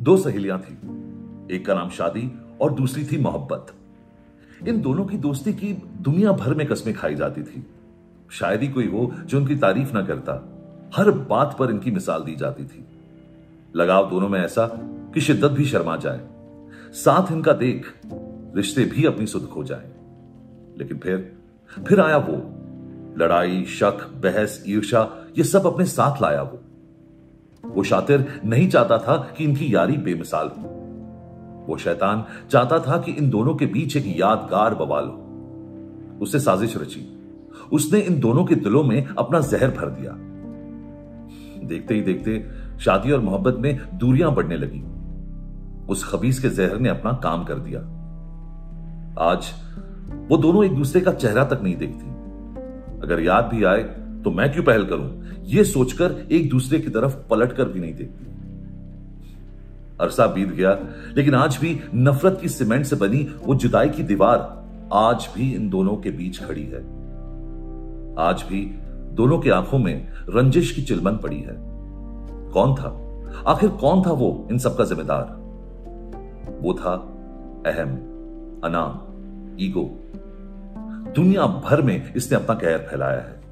दो सहेलियाँ थी, एक का नाम शादी और दूसरी थी मोहब्बत। इन दोनों की दोस्ती की दुनिया भर में कस्में खाई जाती थी। शायद ही कोई हो जो उनकी तारीफ़ ना करता, हर बात पर इनकी मिसाल दी जाती थी। लगाव दोनों में ऐसा कि शिद्दत भी शर्मा जाए, साथ इनका देख, रिश्ते भी अपनी सुध खो जाए। लेकिन फिर फिर आया वो। लड़ाई, शक, बहस ईर्षा ये सब अपने साथ लाया वो। वो शातिर नहीं चाहता था कि इनकी यारी बेमिसाल हो। वो शैतान चाहता था कि इन दोनों के बीच एक यादगार बवाल हो। उसने साजिश रची। उसने इन दोनों के दिलों में अपना जहर भर दिया। देखते ही देखते शादी और मोहब्बत में दूरियाँ बढ़ने लगी। उस खबीस के जहर ने अपना काम कर दिया। आज वो दोनों एक दूसरे का चेहरा तक नहीं देखती। अगर याद भी आए तो मैं क्यों पहल करूँ? यह सोचकर एक दूसरे की तरफ़ पलट कर भी नहीं देखती। अरसा बीत गया, लेकिन आज भी नफरत की सीमेंट से बनी वो जुदाई की दीवार आज भी इन दोनों के बीच खड़ी है। आज भी दोनों की आँखों में रंजिश की चिलमन पड़ी है। कौन था? आखिर कौन था वो इन सबका जिम्मेदार? वो था अहम अना ईगो। दुनिया भर में इसने अपना कहर फैलाया है।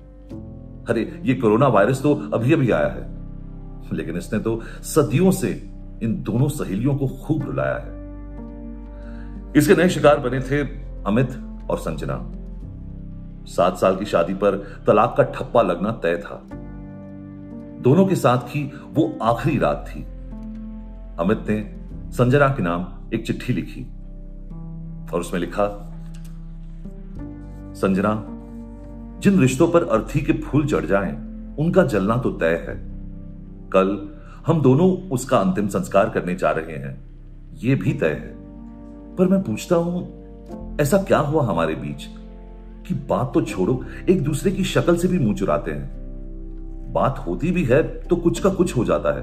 अरे, ये कोरोना वायरस तो अभी अभी आया है। लेकिन इसने तो सदियों से इन दोनों सहेलियों को खूब रुलाया है। इसके नए शिकार बने थे अमित और संजना। सात साल की शादी पर तलाक का ठप्पा लगना तय था। दोनों के साथ की वो आखिरी रात थी। अमित ने संजना के नाम एक चिट्ठी लिखी और उसमें लिखा संजना जिन रिश्तों पर अर्थी के फूल चढ़ जाएँ, उनका जलना तो तय है। कल हम दोनों उसका अंतिम संस्कार करने जा रहे हैं। यह भी तय है। पर मैं पूछता हूँ ऐसा क्या हुआ हमारे बीच? कि बात तो छोड़ो एक दूसरे की शक्ल से भी मुँह चुराते हैं। बात होती भी है तो कुछ का कुछ हो जाता है।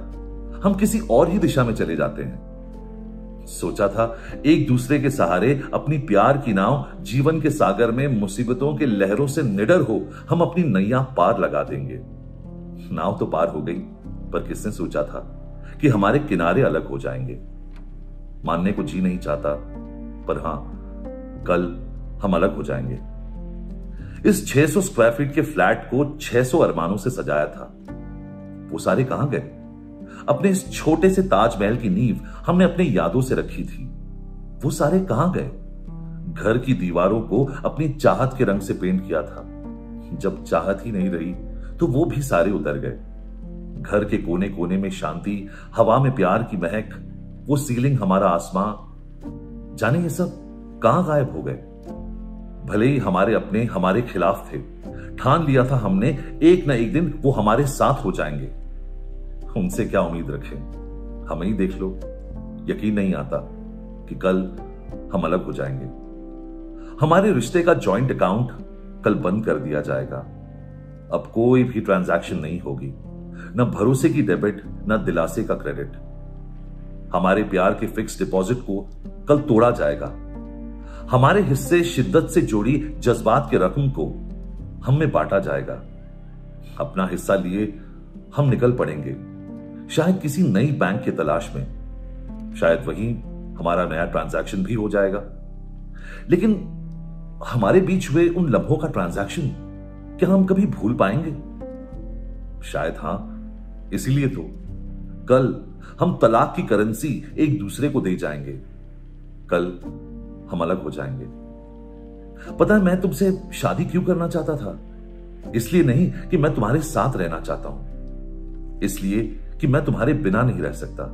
हम किसी और ही दिशा में चले जाते हैं। सोचा था, एक दूसरे के सहारे अपनी प्यार की नाव जीवन के सागर में मुसीबतों के लहरों से निडर हो हम अपनी नैया पार लगा देंगे। नाव तो पार हो गई, पर किसने सोचा था कि हमारे किनारे अलग हो जाएँगे। मानने को जी नहीं चाहता, पर हाँ, कल हम अलग हो जाएँगे। इस 600 स्क्वायर फीट के फ्लैट को 600 अरमानों से सजाया था। वो सारे कहाँ गए? अपने इस छोटे से ताजमहल की नींव हमने अपने यादों से रखी थी। वो सारे कहाँ गए? घर की दीवारों को अपनी चाहत के रंग से पेंट किया था। जब चाहत ही नहीं रही तो वो भी सारे उतर गए। घर के कोने कोने में शांति, हवा में प्यार की महक, वो सीलिंग हमारा आसमां। जाने ये सब कहाँ गायब हो गए? भले ही हमारे अपने हमारे खिलाफ थे। ठान लिया था हमने, एक न एक दिन वो हमारे साथ हो जाएँगे। उनसे क्या उम्मीद रखें? हमें ही देख लो। यकीन नहीं आता कि कल हम अलग हो जाएँगे। हमारे रिश्ते का जॉइंट अकाउंट कल बंद कर दिया जाएगा। अब कोई भी ट्रांजैक्शन नहीं होगी। न भरोसे की डेबिट न दिलासे का क्रेडिट हमारे प्यार के फिक्स डिपॉजिट को कल तोड़ा जाएगा। हमारे हिस्से शिद्दत से जोड़ी जज्बात के रकम को हम में बांटा जाएगा। अपना हिस्सा लिए हम निकल पड़ेंगे। शायद किसी नई बैंक की तलाश में। शायद वही हमारा नया ट्रांजैक्शन भी हो जाएगा। लेकिन हमारे बीच हुए उन लम्हों का ट्रांजैक्शन क्या हम कभी भूल पाएँगे? शायद हाँ, इसीलिए तो कल हम तलाक की करेंसी एक दूसरे को दे जाएँगे। कल हम अलग हो जाएँगे। पता है, मैं तुमसे शादी क्यों करना चाहता था? इसलिए नहीं कि मैं तुम्हारे साथ रहना चाहता हूँ। इसलिए कि मैं तुम्हारे बिना नहीं रह सकता।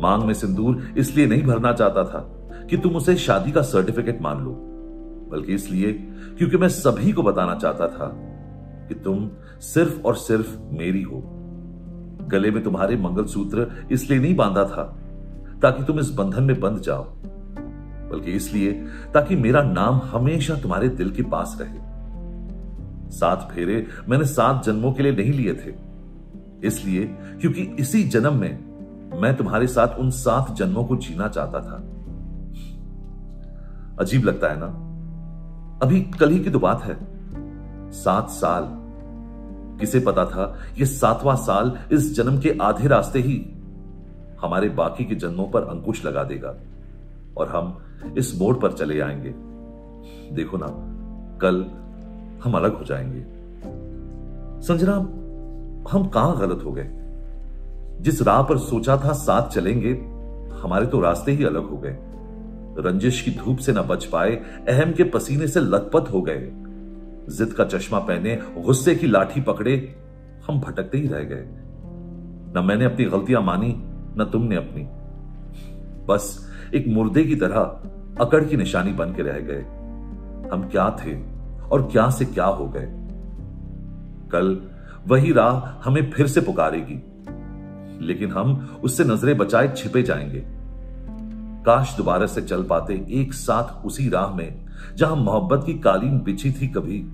मांग में सिंदूर इसलिए नहीं भरना चाहता था कि तुम उसे शादी का सर्टिफिकेट मान लो, बल्कि इसलिए क्योंकि मैं सभी को बताना चाहता था कि तुम सिर्फ़ और सिर्फ़ मेरी हो। गले में तुम्हारे मंगलसूत्र इसलिए नहीं बांधा था ताकि तुम इस बंधन में बंध जाओ, बल्कि इसलिए ताकि मेरा नाम हमेशा तुम्हारे दिल के पास रहे। सात फेरे मैंने सात जन्मों के लिए नहीं लिए थे। इसलिए, क्योंकि इसी जन्म में मैं तुम्हारे साथ उन सात जन्मों को जीना चाहता था। अजीब लगता है ना? अभी कल ही की तो बात है। सात साल। किसे पता था ये सातवां साल इस जन्म के आधे रास्ते ही हमारे बाकी के जन्मों पर अंकुश लगा देगा और हम इस मोड़ पर चले आएँगे। देखो ना, कल हम अलग हो जाएँगे। संजना हम कहाँ गलत हो गए? जिस राह पर सोचा था साथ चलेंगे, हमारे तो रास्ते ही अलग हो गए। रंजिश की धूप से न बच पाए, अहम के पसीने से लथपथ हो गए। जिद का चश्मा पहने, गुस्से की लाठी पकड़े, हम भटकते ही रह गए। न मैंने अपनी गलतियाँ मानी, न तुमने अपनी। बस एक मुर्दे की तरह अकड़ की निशानी बन के रह गए। हम क्या थे और क्या से क्या हो गए? कल वही राह हमें फिर से पुकारेगी। लेकिन हम उससे नज़रें बचाए छिपे जाएँगे। काश दोबारा से चल पाते एक साथ उसी राह में, जहाँ मोहब्बत की कालीन बिछी थी कभी।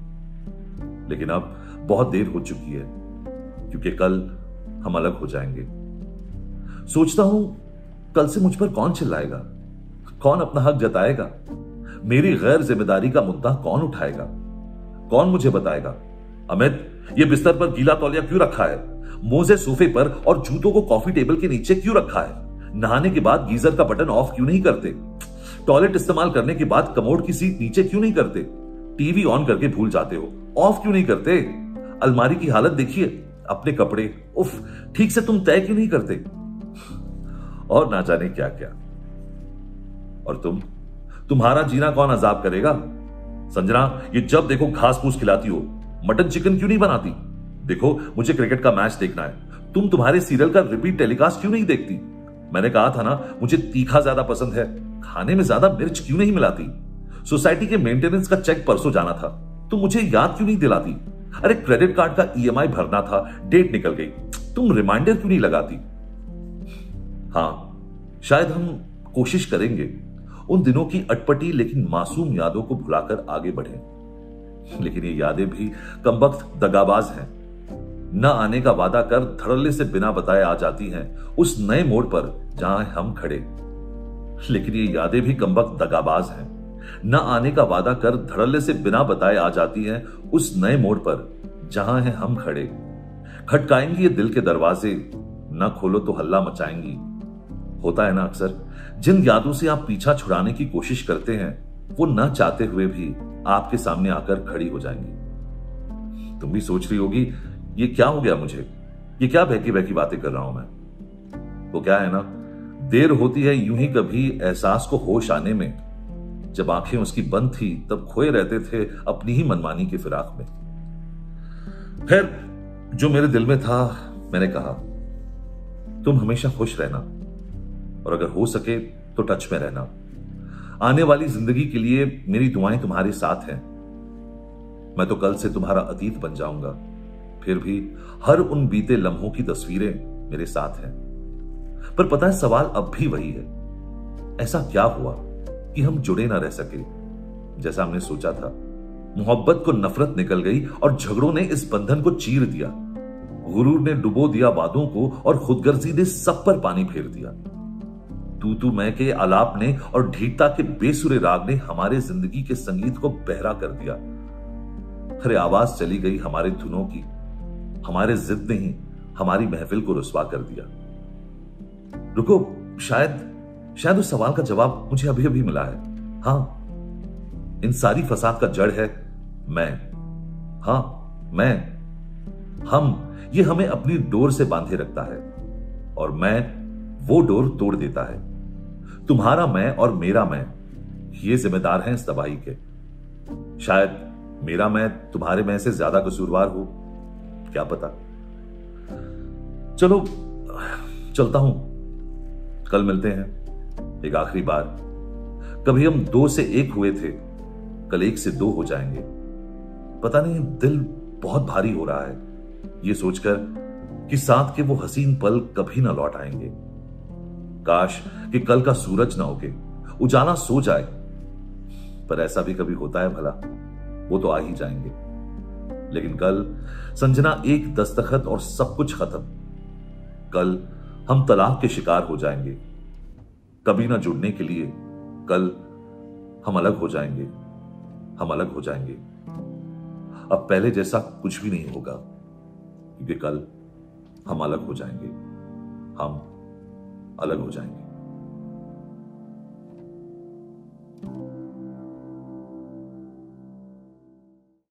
लेकिन अब बहुत देर हो चुकी है, क्योंकि कल हम अलग हो जाएँगे। सोचता हूँ, कल से मुझ पर कौन चिल्लाएगा? कौन अपना हक जताएगा? मेरी गैर ज़िम्मेदारी का मुद्दा कौन उठाएगा? कौन मुझे बताएगा? अमित ये बिस्तर पर गीला तौलिया क्यों रखा है? मोजे सोफे पर और जूतों को कॉफ़ी टेबल के नीचे क्यों रखा है? नहाने के बाद गीजर का बटन ऑफ़ क्यों नहीं करते? टॉयलेट इस्तेमाल करने के बाद कमोड की सीट नीचे क्यों नहीं करते? टीवी ऑन करके भूल जाते हो। ऑफ़ क्यों नहीं करते? अलमारी की हालत देखिए। अपने कपड़े, उफ, ठीक से तुम तय क्यों नहीं करते? और ना जाने क्या क्या और तुम? तुम्हारा जीना कौन अजाब करेगा? संजना, ये जब देखो घास फूस खिलाती हो। मटन चिकन क्यों नहीं बनाती? देखो, मुझे क्रिकेट का मैच देखना है। तुम तुम्हारे सीरियल का रिपीट टेलीकास्ट क्यों नहीं देखती? मैंने कहा था ना, मुझे तीखा ज़्यादा पसंद है। खाने में ज़्यादा मिर्च क्यों नहीं मिलाती? सोसाइटी के मेंटेनेंस का चेक परसों जाना था। तुम मुझे याद क्यों नहीं दिलाती? अरे, क्रेडिट कार्ड का ईएमआई भरना था, डेट निकल गई। तुम रिमाइंडर क्यों नहीं लगाती? हाँ, शायद हम कोशिश करेंगे। उन दिनों की अटपटी लेकिन मासूम यादों को भुलाकर आगे बढ़ें। लेकिन ये यादें भी कम वक्त दगाबाज हैं। न आने का वादा कर धड़ल्ले से बिना बताए आ जाती हैं उस नए मोड़ पर जहाँ हम खड़े। लेकिन ये यादें भी कमबक दगाबाज हैं। न आने का वादा कर धड़ल्ले से बिना बताए आ जाती हैं उस नए मोड़ पर जहाँ हैं हम खड़े। खटकाएँगी ये दिल के दरवाजे, न खोलो तो हल्ला मचाएँगी। होता है ना अक्सर, जिन यादों से आप पीछा छुड़ाने की कोशिश करते हैं वो न चाहते हुए भी आपके सामने आकर खड़ी हो जाएँगी। तुम भी सोच रही होगी, ये क्या हो गया मुझे? ये क्या बहकी बहकी बातें कर रहा हूँ मैं? वो क्या है ना? देर होती है यूँ ही कभी एहसास को होश आने में। जब आँखें उसकी बंद थी, तब खोए रहते थे अपनी ही मनमानी की फिराक में। फिर जो मेरे दिल में था, मैंने कहा, तुम हमेशा खुश रहना, और अगर हो सके तो टच में रहना। आने वाली ज़िंदगी के लिए मेरी दुआएँ तुम्हारे साथ हैं। मैं तो कल से तुम्हारा अतीत बन जाऊँगा। फिर भी हर उन बीते लम्हों की तस्वीरें मेरे साथ हैं। पर पता है, सवाल अब भी वही है। ऐसा क्या हुआ कि हम जुड़े ना रह सके? जैसा हमने सोचा था, मोहब्बत को नफरत निकल गई और झगड़ों ने इस बंधन को चीर दिया। गुरूर ने डुबो दिया वादों को और खुदगर्जी ने सब पर पानी फेर दिया। तू तू मैं के आलाप ने और ढीठता के बेसुरे राग ने हमारे ज़िंदगी के संगीत को बहरा कर दिया। अरे, आवाज़ चली गई हमारे धुनों की। हमारे जिद ने ही हमारी महफिल को रुसवा कर दिया। रुको, शायद शायद उस सवाल का जवाब मुझे अभी अभी मिला है। हाँ, इन सारी फसाद का जड़ है मैं। हाँ, मैं। हम, ये हमें अपनी डोर से बांधे रखता है और मैं वो डोर तोड़ देता है। तुम्हारा मैं और मेरा मैं, ये जिम्मेदार हैं इस तबाही के। शायद मेरा मैं तुम्हारे मैं से ज़्यादा कसूरवार हो, क्या पता। चलो, चलता हूँ। कल मिलते हैं, एक आखिरी बार। कभी हम दो से एक हुए थे, कल एक से दो हो जाएँगे। पता नहीं, दिल बहुत भारी हो रहा है, ये सोचकर कि साथ के वो हसीन पल कभी ना लौट आएँगे। काश कि कल का सूरज ना उगे। उजाला सो जाए। पर ऐसा भी कभी होता है भला। वो तो आ ही जाएँगे। लेकिन कल संजना एक दस्तखत और सब कुछ खत्म। कल हम तलाक के शिकार हो जाएँगे। कभी ना जुड़ने के लिए कल हम अलग हो जाएँगे। हम अलग हो जाएँगे। अब पहले जैसा कुछ भी नहीं होगा। क्योंकि कल हम अलग हो जाएँगे। हम अलग हो जाएँगे।